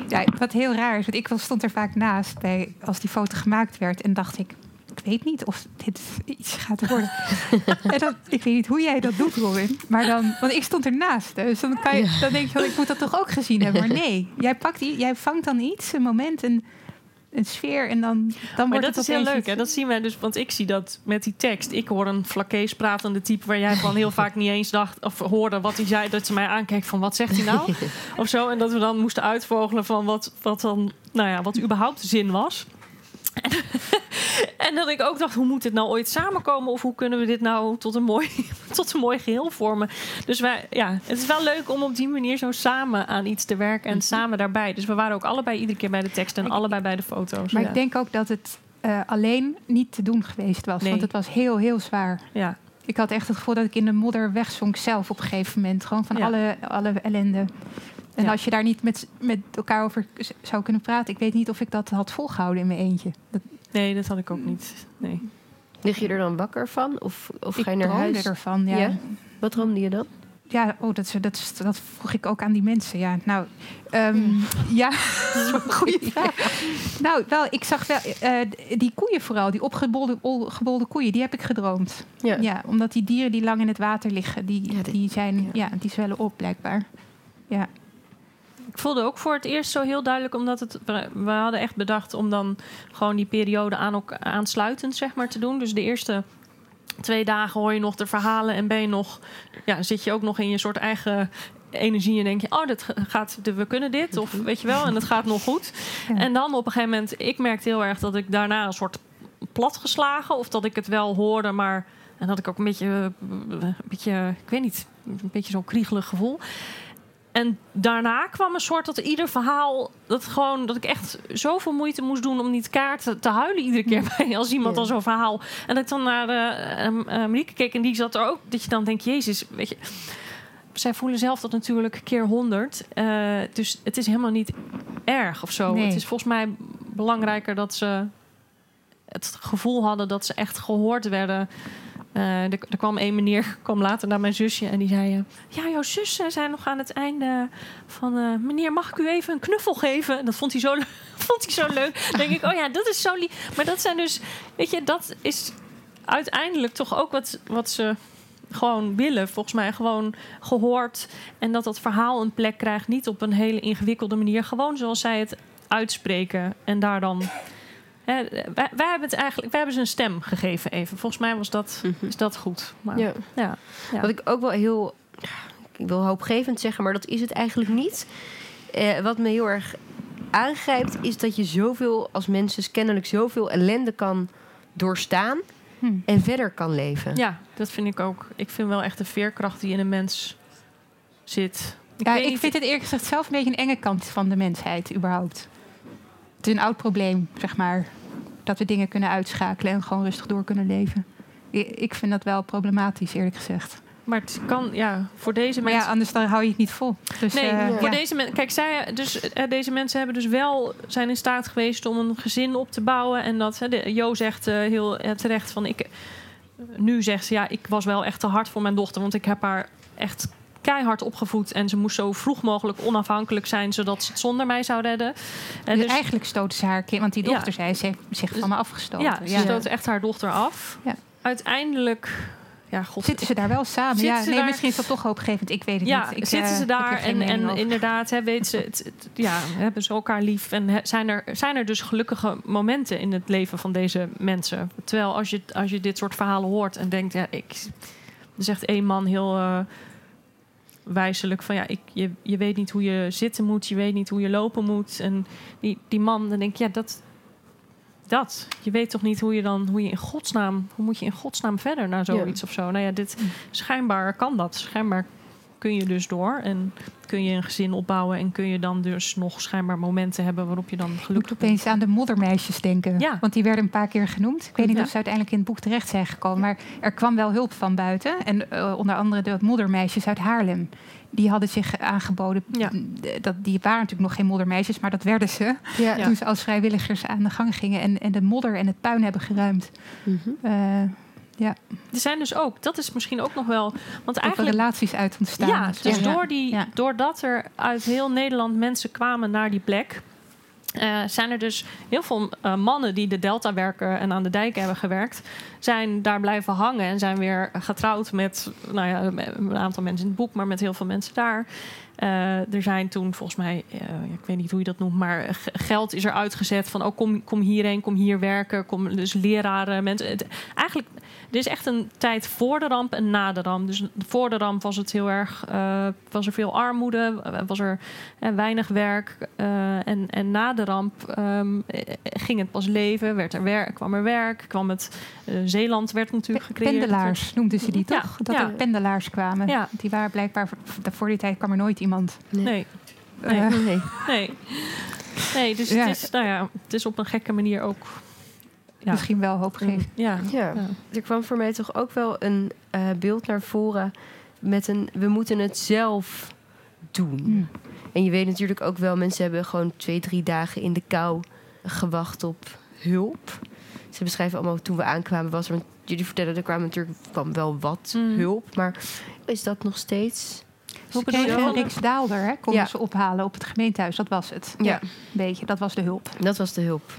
Ja, wat heel raar is, want ik was- stond er vaak naast bij, als die foto gemaakt werd. En dacht ik weet niet of dit iets gaat worden. en dan, ik weet niet hoe jij dat doet, Robin. Maar dan, want ik stond ernaast. Dus dan, kan je, dan denk je, van, ik moet dat toch ook gezien hebben. Maar nee, jij, pakt, die- jij vangt dan iets, een moment, een, een sfeer. En dan, dan Maar wordt dat het is heel opeens leuk, hè? Dat zien wij dus, want ik zie dat met die tekst. Ik hoor een flakees pratende type waar jij van heel vaak niet eens dacht of hoorde wat hij zei, dat ze mij aankijkt van wat zegt hij nou of zo, en dat we dan moesten uitvogelen van wat, wat dan, nou ja, wat überhaupt de zin was. En dat ik ook dacht, hoe moet dit nou ooit samenkomen? Of hoe kunnen we dit nou tot een mooi, tot een mooi geheel vormen? Dus wij, ja, het is wel leuk om op die manier zo samen aan iets te werken en samen daarbij. Dus we waren ook allebei iedere keer bij de tekst en Ik- allebei bij de foto's. Maar ja. ik denk ook dat het eh, alleen niet te doen geweest was. Nee. Want het was heel, heel zwaar. ja. Ik had echt het gevoel dat ik in de modder wegzonk zelf op een gegeven moment. Gewoon van Ja. alle, alle ellende. En Ja. als je daar niet met, met elkaar over zou kunnen praten... ik weet niet of ik dat had volgehouden in mijn eentje. Dat, Nee, dat had ik ook niet. Nee. Lig je er dan wakker van? Of, of ik ga je naar droomde huis? ervan, ja. Ja? ja. Wat droomde je dan? oh, dat, dat, dat vroeg ik ook aan die mensen. Ja, nou, ehm, ja, wel een goede vraag. Nou, wel, ik zag wel eh, die koeien vooral, die opgebolde ol- gebolde koeien, die heb ik gedroomd. Ja. Ja, omdat die dieren die lang in het water liggen, die, Ja, die- die zijn, ja. ja. die zwellen op blijkbaar. Ja, Ik voelde ook voor het eerst zo heel duidelijk, omdat het, we hadden echt bedacht om dan gewoon die periode aan elkaar aansluitend zeg maar, te doen. Dus de eerste twee dagen hoor je nog de verhalen en ben je nog, ja, zit je ook nog in je soort eigen energie en denk je, oh, dat gaat, we kunnen dit, of weet je wel, en het gaat nog goed. Ja. En dan op een gegeven moment, ik merkte heel erg dat ik daarna een soort platgeslagen, of dat ik het wel hoorde, maar en dat ik ook een beetje, een beetje, ik weet niet, een beetje zo'n kriegelig gevoel. En daarna kwam een soort dat ieder verhaal, dat gewoon dat ik echt zoveel moeite moest doen om niet kaart te, te huilen iedere keer bij als iemand Ja. dan zo'n verhaal. En dat ik dan naar de uh, Marieke keek en die zat er ook, dat je dan denkt, Jezus, weet je. Zij voelen zelf dat natuurlijk keer honderd. Eh, dus het is helemaal niet erg of zo. Nee. Het is volgens mij belangrijker dat ze het gevoel hadden dat ze echt gehoord werden. Eh, er, kwam een meneer, kwam later naar mijn zusje en die zei: eh, Ja, jouw zussen zijn nog aan het einde van. eh, meneer, mag ik u even een knuffel geven? En dat vond hij zo, vond hij zo leuk. Dan denk ik: Oh ja, dat is zo lief. Maar dat zijn dus, weet je, dat is uiteindelijk toch ook wat, wat ze gewoon willen. Volgens mij gewoon gehoord. En dat dat verhaal een plek krijgt. Niet op een hele ingewikkelde manier. Gewoon zoals zij het uitspreken. En daar dan. Hè, wij, wij hebben het eigenlijk, wij hebben ze een stem gegeven even. Volgens mij was dat, Mhm. is dat goed. Maar, Ja. ja. Ja. Wat ik ook wel heel, ik wil hoopgevend zeggen, maar dat is het eigenlijk niet. Eh, wat me heel erg aangrijpt, is dat je zoveel als mensen kennelijk zoveel ellende kan doorstaan Hm. en verder kan leven. Ja, dat vind ik ook. Ik vind wel echt de veerkracht die in een mens zit. ja ik vind het eerlijk gezegd zelf een beetje een enge kant van de mensheid überhaupt. Het is een oud probleem, zeg maar. Dat we dingen kunnen uitschakelen en gewoon rustig door kunnen leven. Ik vind dat wel problematisch, eerlijk gezegd. maar het kan, ja, voor deze mensen. ja, anders dan hou je het niet vol. Dus, Nee, eh, voor deze mensen. Kijk, zij, dus, eh, deze mensen hebben dus wel zijn in staat geweest om een gezin op te bouwen. En dat hè, Jo zegt eh, heel terecht van ik. Nu zegt ze ja, ik was wel echt te hard voor mijn dochter, want ik heb haar echt keihard opgevoed en ze moest zo vroeg mogelijk onafhankelijk zijn, zodat ze het zonder mij zou redden. En Dus dus, eigenlijk stoten ze haar kind, want die dochter zei, ze heeft zich van me afgestoten. ja, ze stootte echt haar dochter af. Ja. Uiteindelijk, ja, god, Zitten ze daar wel samen? Zitten ja, ze nee, daar- misschien is dat toch hoopgevend. Ik weet het ja, niet. Ik, zitten eh, ze daar en, en inderdaad, hè, weet ze, het, het- ja, hebben ze elkaar lief en he- zijn er, zijn er dus gelukkige momenten in het leven van deze mensen. Terwijl als je, als je dit soort verhalen hoort en denkt, ja, ik, er zegt één man heel eh, wijselijk van ja, ik, je, je weet niet hoe je zitten moet, je weet niet hoe je lopen moet. En die, die man, dan denk ik, ja, dat, dat. Je weet toch niet hoe je dan, hoe je in godsnaam, hoe moet je in godsnaam verder naar zoiets of zo. Nou ja, dit schijnbaar kan dat. Schijnbaar kun je dus door en kun je een gezin opbouwen en kun je dan dus nog schijnbaar momenten hebben waarop je dan Ik moet gelukkig opeens aan de moddermeisjes denken. Ja. Want die werden een paar keer genoemd. Ik weet niet Ja. of ze uiteindelijk in het boek terecht zijn gekomen. Maar er kwam wel hulp van buiten. En eh, onder andere de moddermeisjes uit Haarlem. Die hadden zich aangeboden. Ja. Dat, die waren natuurlijk nog geen moddermeisjes, maar dat werden ze. Toen ze als vrijwilligers aan de gang gingen. En, en de modder en het puin hebben geruimd. Mhm. Eh Er zijn dus ook, dat is misschien ook nog wel, want eigenlijk relaties uit ontstaan. Ja, dus ja. door die, Ja. doordat er uit heel Nederland mensen kwamen naar die plek. eh, zijn er dus heel veel eh, mannen die de Delta werken en aan de dijk hebben gewerkt, zijn daar blijven hangen en zijn weer getrouwd met, nou ja, met een aantal mensen in het boek, maar met heel veel mensen daar. Eh, er zijn toen volgens mij, eh, ik weet niet hoe je dat noemt, maar geld is er uitgezet van, oh kom, kom hierheen, kom hier werken, kom dus leraren, mensen. Het, eigenlijk, er is echt een tijd voor de ramp en na de ramp. Dus voor de ramp was het heel erg, eh, was er veel armoede, was er weinig werk. en, en na de ramp ehm, eh, ging het pas leven, werd er werk, kwam er werk, kwam het. Zeeland werd natuurlijk gecreëerd. Pendelaars noemden ze die Ja, toch? Dat ja. er pendelaars kwamen. Ja. Die waren blijkbaar, voor die tijd kwam er nooit iemand. Nee, nee, Eh, Nee. nee. Nee, dus Ja. het, is, nou ja, het is op een gekke manier ook. Ja, Misschien wel hoopgevend. ja. Ja. Ja. Er kwam voor mij toch ook wel een eh, beeld naar voren met een we moeten het zelf doen. Mm. En je weet natuurlijk ook wel, mensen hebben gewoon twee, drie dagen in de kou gewacht op hulp. Ze beschrijven allemaal toen we aankwamen was er, want jullie vertellen er kwam natuurlijk kwam wel wat Mm. hulp, maar is dat nog steeds? Ze kregen dan? Riksdaalder, hè, konden Ja. ze ophalen op het gemeentehuis. Dat was het. Ja. Een beetje, dat was de hulp. Dat was de hulp.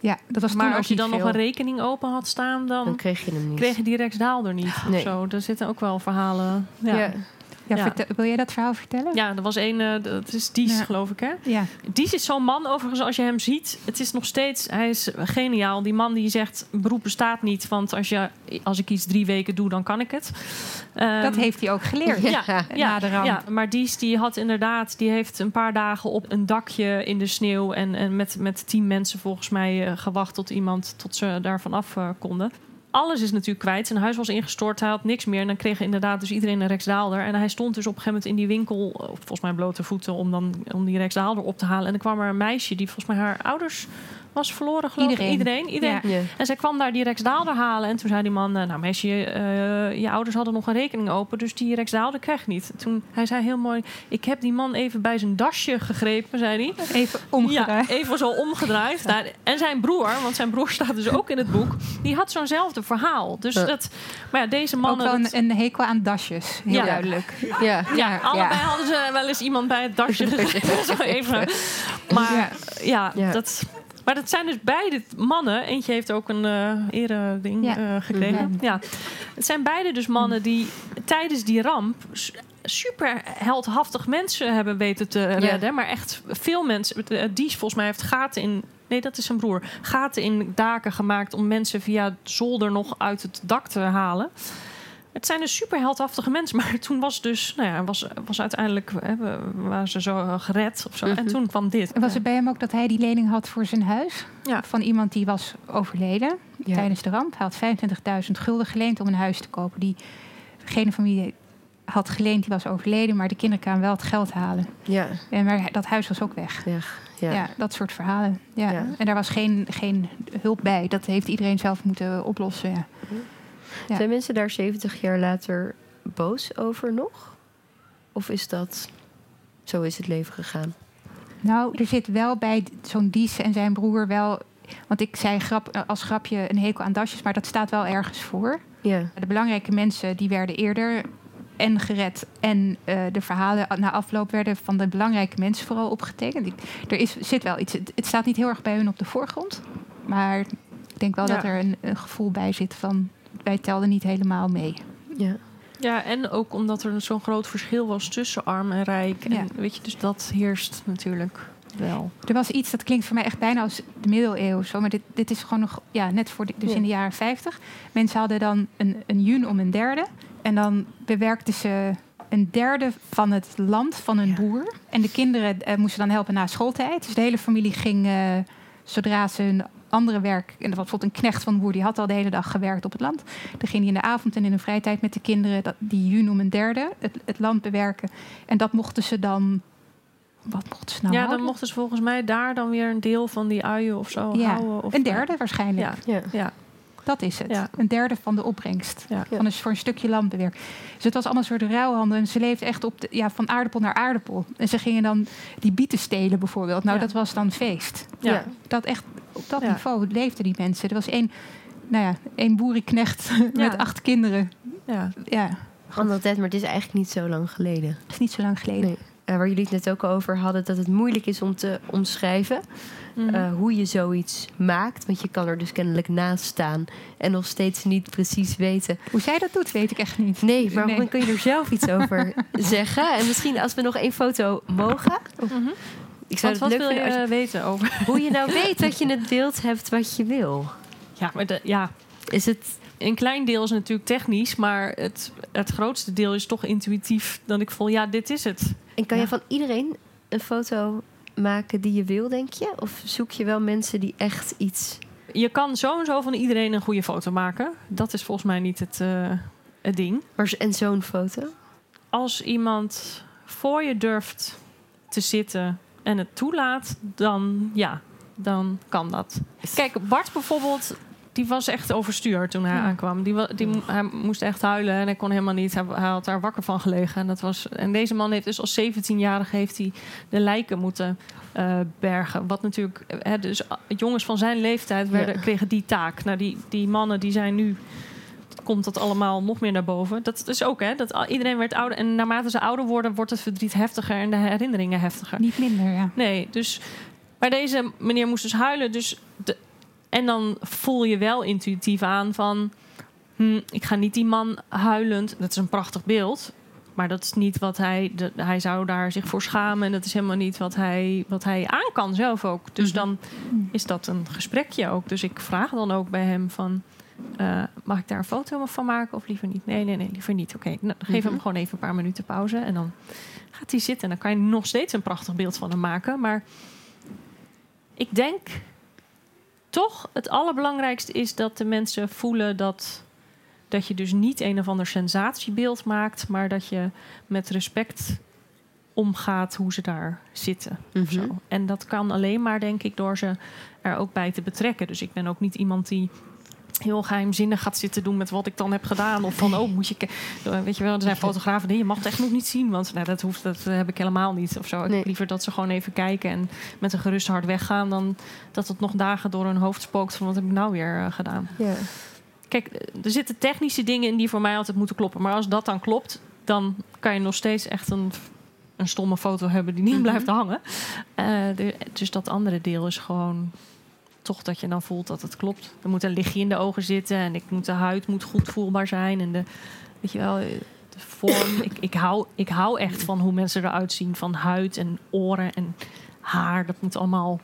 Ja, dat was Maar als je niet dan nog een rekening open had staan, Dan dan kreeg je hem niet. kreeg je die Rijksdaalder niet. Of Nee. zo. Er zitten ook wel verhalen. Ja, ja. Ja. Ja, Ja. vertel- wil jij dat verhaal vertellen? er was één, eh, dat is Dies, Ja. geloof ik, hè? Ja. Dies is zo'n man, overigens, als je hem ziet. Het is nog steeds, hij is geniaal. Die man die zegt, beroep bestaat niet. Want als, je, als ik iets drie weken doe, dan kan ik het. Ehm, Dat heeft hij ook geleerd. Ja. ja, na ja, de ramp. ja, maar Dies die had inderdaad, die heeft een paar dagen op een dakje in de sneeuw en, en met, met tien mensen volgens mij eh, gewacht tot iemand tot ze daarvan af eh, konden. Alles is natuurlijk kwijt. Zijn huis was ingestort, hij had niks meer. En dan kreeg inderdaad dus iedereen een Rexdaalder. En hij stond dus op een gegeven moment in die winkel, eh, volgens mij blote voeten, om dan om die Rexdaalder op te halen. En dan kwam er een meisje die volgens mij haar ouders was verloren, geloof Iedereen. ik. Iedereen. Iedereen. Ja. En zij kwam daar die Rexdaalder halen. En toen zei die man, eh, nou meisje, eh, je ouders hadden nog een rekening open. Dus die Rexdaalder krijgt niet. Toen, hij zei heel mooi, ik heb die man even bij zijn dasje gegrepen, zei hij. Even omgedraaid. Ja, even zo omgedraaid. Daar- en zijn broer, want zijn broer staat dus ook in het boek... die had zo'nzelfde verhaal. Dus dat... Maar ja, deze ook mannen... wel dat- een, een hekel aan dasjes. Heel Ja. duidelijk. Ja. ja, allebei hadden ze wel eens iemand bij het dasje gezet. Zo even. Maar Ja. ja, Ja. dat... Maar dat zijn dus beide mannen. Eentje heeft ook een eh ere-ding Ja. eh, gekregen. Mhm. Ja. Het zijn beide dus mannen die tijdens die ramp... super heldhaftig mensen hebben weten te redden. Maar echt veel mensen... eh, Dies volgens mij heeft gaten in... Nee, dat is zijn broer. Gaten in daken gemaakt om mensen via het zolder nog uit het dak te halen. Het zijn dus super heldhaftige mensen. Maar toen was dus, nou ja, was, was uiteindelijk, hè, waren ze zo eh, gered of zo. En Mhm. toen kwam dit. En was het bij hem ook dat hij die lening had voor zijn huis? Ja. Van iemand die was overleden Ja. tijdens de ramp. Hij had 25.000 gulden geleend om een huis te kopen. Die, degene van wie hij had geleend, die was overleden. Maar de kinderen kwamen wel het geld halen. Ja. En maar dat huis was ook weg. Ja. Ja, Ja. dat soort verhalen. Ja. Ja. En daar was geen, geen hulp bij. Dat heeft iedereen zelf moeten oplossen. Ja. Ja. Zijn mensen daar 70 jaar later boos over nog? Of is dat... Zo is het leven gegaan? Nou, er zit wel bij zo'n Dies en zijn broer wel... Want ik zei grap, als grapje een hekel aan dasjes, maar dat staat wel ergens voor. Ja. De belangrijke mensen die werden eerder en gered. En eh, de verhalen na afloop werden van de belangrijke mensen vooral opgetekend. Er is, zit wel iets. Het, het staat niet heel erg bij hun op de voorgrond. Maar ik denk wel Ja. dat er een, een gevoel bij zit van wij telden niet helemaal mee. ja. Ja, en ook omdat er zo'n groot verschil was tussen arm en rijk. En Ja. weet je, dus dat heerst natuurlijk wel. Er was iets dat klinkt voor mij echt bijna als de middeleeuwen. Zo, maar dit, dit is gewoon nog ja, net voor de, dus Ja. in de jaren 50. Mensen hadden dan een, een jun om een derde. En dan bewerkten ze een derde van het land van hun Ja. broer. En de kinderen eh, moesten dan helpen na schooltijd. Dus de hele familie ging eh, zodra ze hun andere werk... En dat was bijvoorbeeld een knecht van de boer, die had al de hele dag gewerkt op het land. Dan ging hij in de avond en in de vrije tijd met de kinderen... Dat, die jun om een derde, het, het land bewerken. En dat mochten ze dan... Wat mochten ze nou ja, dan houden? mochten ze volgens mij daar dan weer een deel van die uien of zo Ja, houden. Of, Een derde waarschijnlijk. Ja, ja. ja, Dat is het. Ja. Een derde van de opbrengst. ja. Van een, voor een stukje landbewerk. Dus het was allemaal een soort ruilhandel. En ze leefde echt op de, ja, van aardappel naar aardappel. En ze gingen dan die bieten stelen bijvoorbeeld. Nou, Ja. dat was dan feest. Ja. Ja. Dat echt, op dat Ja. niveau leefden die mensen. Er was één, nou ja, één boerenknecht met Ja. acht kinderen. ja. Ja, Andere tijd, maar het is eigenlijk niet zo lang geleden. dat is niet zo lang geleden. Nee. Eh, waar jullie het net ook over hadden, dat het moeilijk is om te omschrijven Mhm. eh, hoe je zoiets maakt. Want je kan er dus kennelijk naast staan en nog steeds niet precies weten. Hoe zij dat doet, weet ik echt niet. Nee, maar Nee. dan kun je er zelf iets over zeggen. En misschien als we nog één foto mogen. Mhm. Ik zou het leuk je vinden als eh, weten over? je- hoe je nou weet dat je het beeld hebt wat je wil. Ja, maar de, ja, Is het een klein deel is natuurlijk technisch, maar het, het grootste deel is toch intuïtief. Dat ik voel, ja, dit is het. En kan Ja. je van iedereen een foto maken die je wil, denk je? Of zoek je wel mensen die echt iets... Je kan zo en zo van iedereen een goede foto maken. Dat is volgens mij niet het, eh, het ding. En zo'n foto? Als iemand voor je durft te zitten en het toelaat, dan ja, dan kan dat. Kijk, Bart bijvoorbeeld, die was echt overstuur toen hij Ja. aankwam. Die, die, hij moest echt huilen en hij kon helemaal niet. Hij, hij had daar wakker van gelegen. En, dat was, en deze man heeft dus als 17-jarige heeft hij de lijken moeten eh, bergen. Wat natuurlijk, eh, hè, dus ah, jongens van zijn leeftijd werden, Ja. kregen die taak. Nou, die, die mannen die zijn nu komt dat allemaal nog meer naar boven. Dat is ook, hè? Dat iedereen werd ouder. En naarmate ze ouder worden, wordt het verdriet heftiger en de herinneringen heftiger. Niet minder, ja. Nee, dus. Maar deze meneer moest dus huilen. Dus de, en dan voel je wel intuïtief aan van. hm, ik ga niet die man huilend. Dat is een prachtig beeld. Maar dat is niet wat hij. De, hij zou daar zich voor schamen. En dat is helemaal niet wat hij, wat hij aan kan zelf ook. Dus Mhm. dan is dat een gesprekje ook. Dus ik vraag dan ook bij hem van. eh, mag ik daar een foto van maken of liever niet? Nee, nee, nee, liever niet. Oké, nou, geef Mhm. hem gewoon even een paar minuten pauze. En dan gaat hij zitten. En dan kan je nog steeds een prachtig beeld van hem maken. Maar ik denk toch het allerbelangrijkste is dat de mensen voelen dat, dat je dus niet een of ander sensatiebeeld maakt, maar dat je met respect omgaat hoe ze daar zitten. Mhm. En dat kan alleen maar, denk ik, door ze er ook bij te betrekken. Dus ik ben ook niet iemand die heel geheimzinnig gaat zitten doen met wat ik dan heb gedaan. Of van, oh, moet je... ke- Weet je wel, er zijn fotografen, nee, je mag het echt nog niet zien. Want nou, dat, hoeft, dat heb ik helemaal niet. Of zo. Ik Nee. heb liever dat ze gewoon even kijken en met een gerust hart weggaan... dan dat het nog dagen door hun hoofd spookt van wat heb ik nou weer eh, gedaan. Ja. Kijk, er zitten technische dingen in die voor mij altijd moeten kloppen. Maar als dat dan klopt, dan kan je nog steeds echt een, een stomme foto hebben die niet Mhm. blijft hangen. Eh, de- dus dat andere deel is gewoon toch dat je dan voelt dat het klopt. Er moet een lichtje in de ogen zitten en ik moet, de huid moet goed voelbaar zijn. En de, weet je wel, de vorm. ik, ik, hou, ik hou echt van hoe mensen eruit zien. Van huid en oren en haar. Dat moet allemaal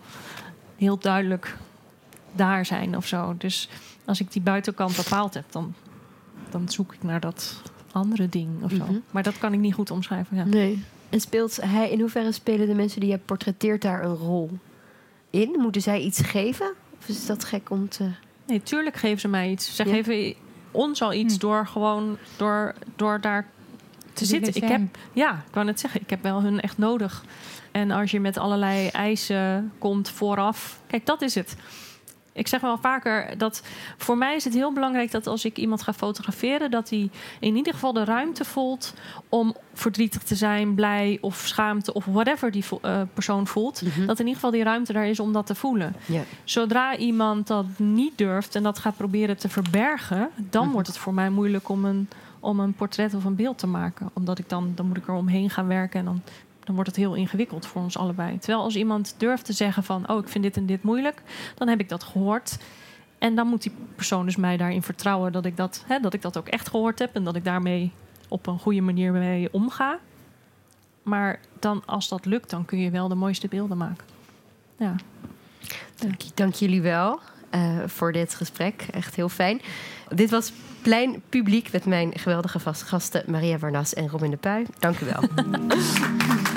heel duidelijk daar zijn of zo. Dus als ik die buitenkant bepaald heb, dan, dan zoek ik naar dat andere ding of zo. Mhm. Maar dat kan ik niet goed omschrijven. Ja. Nee. En speelt hij, in hoeverre spelen de mensen die je portretteert daar een rol in? Moeten zij iets geven? Of is dat gek om te... Nee, tuurlijk geven ze mij iets. Ze Ja. geven ons al iets Hm. door gewoon door, door daar te zitten. Ik heb, ja, ik wou net zeggen, ik heb wel hun echt nodig. En als je met allerlei eisen komt vooraf. Kijk, dat is het. Ik zeg wel vaker dat voor mij is het heel belangrijk dat als ik iemand ga fotograferen, dat hij in ieder geval de ruimte voelt om verdrietig te zijn, blij of schaamte of whatever die uh, persoon voelt. Mhm. Dat in ieder geval die ruimte daar is om dat te voelen. Zodra iemand dat niet durft en dat gaat proberen te verbergen, dan Mhm. wordt het voor mij moeilijk om een, om een portret of een beeld te maken. Omdat ik dan, dan moet ik er omheen gaan werken en dan, dan wordt het heel ingewikkeld voor ons allebei. Terwijl als iemand durft te zeggen van, oh, ik vind dit en dit moeilijk, dan heb ik dat gehoord. En dan moet die persoon dus mij daarin vertrouwen dat ik dat, hè, dat ik dat ook echt gehoord heb en dat ik daarmee op een goede manier mee omga. Maar dan, als dat lukt, dan kun je wel de mooiste beelden maken. Ja. Dank, dank jullie wel eh, voor dit gesprek. Echt heel fijn. Dit was Plein Publiek met mijn geweldige vaste gasten Maria Warnas en Robin de Puy. Dank u wel.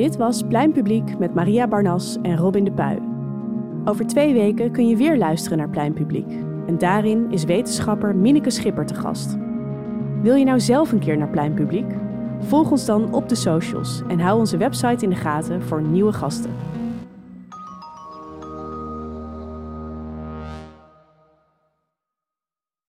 Dit was Plein Publiek met Maria Barnas en Robin de Puy. Over twee weken kun je weer luisteren naar Plein Publiek. En daarin is wetenschapper Mineke Schipper te gast. Wil je nou zelf een keer naar Plein Publiek? Volg ons dan op de socials en hou onze website in de gaten voor nieuwe gasten.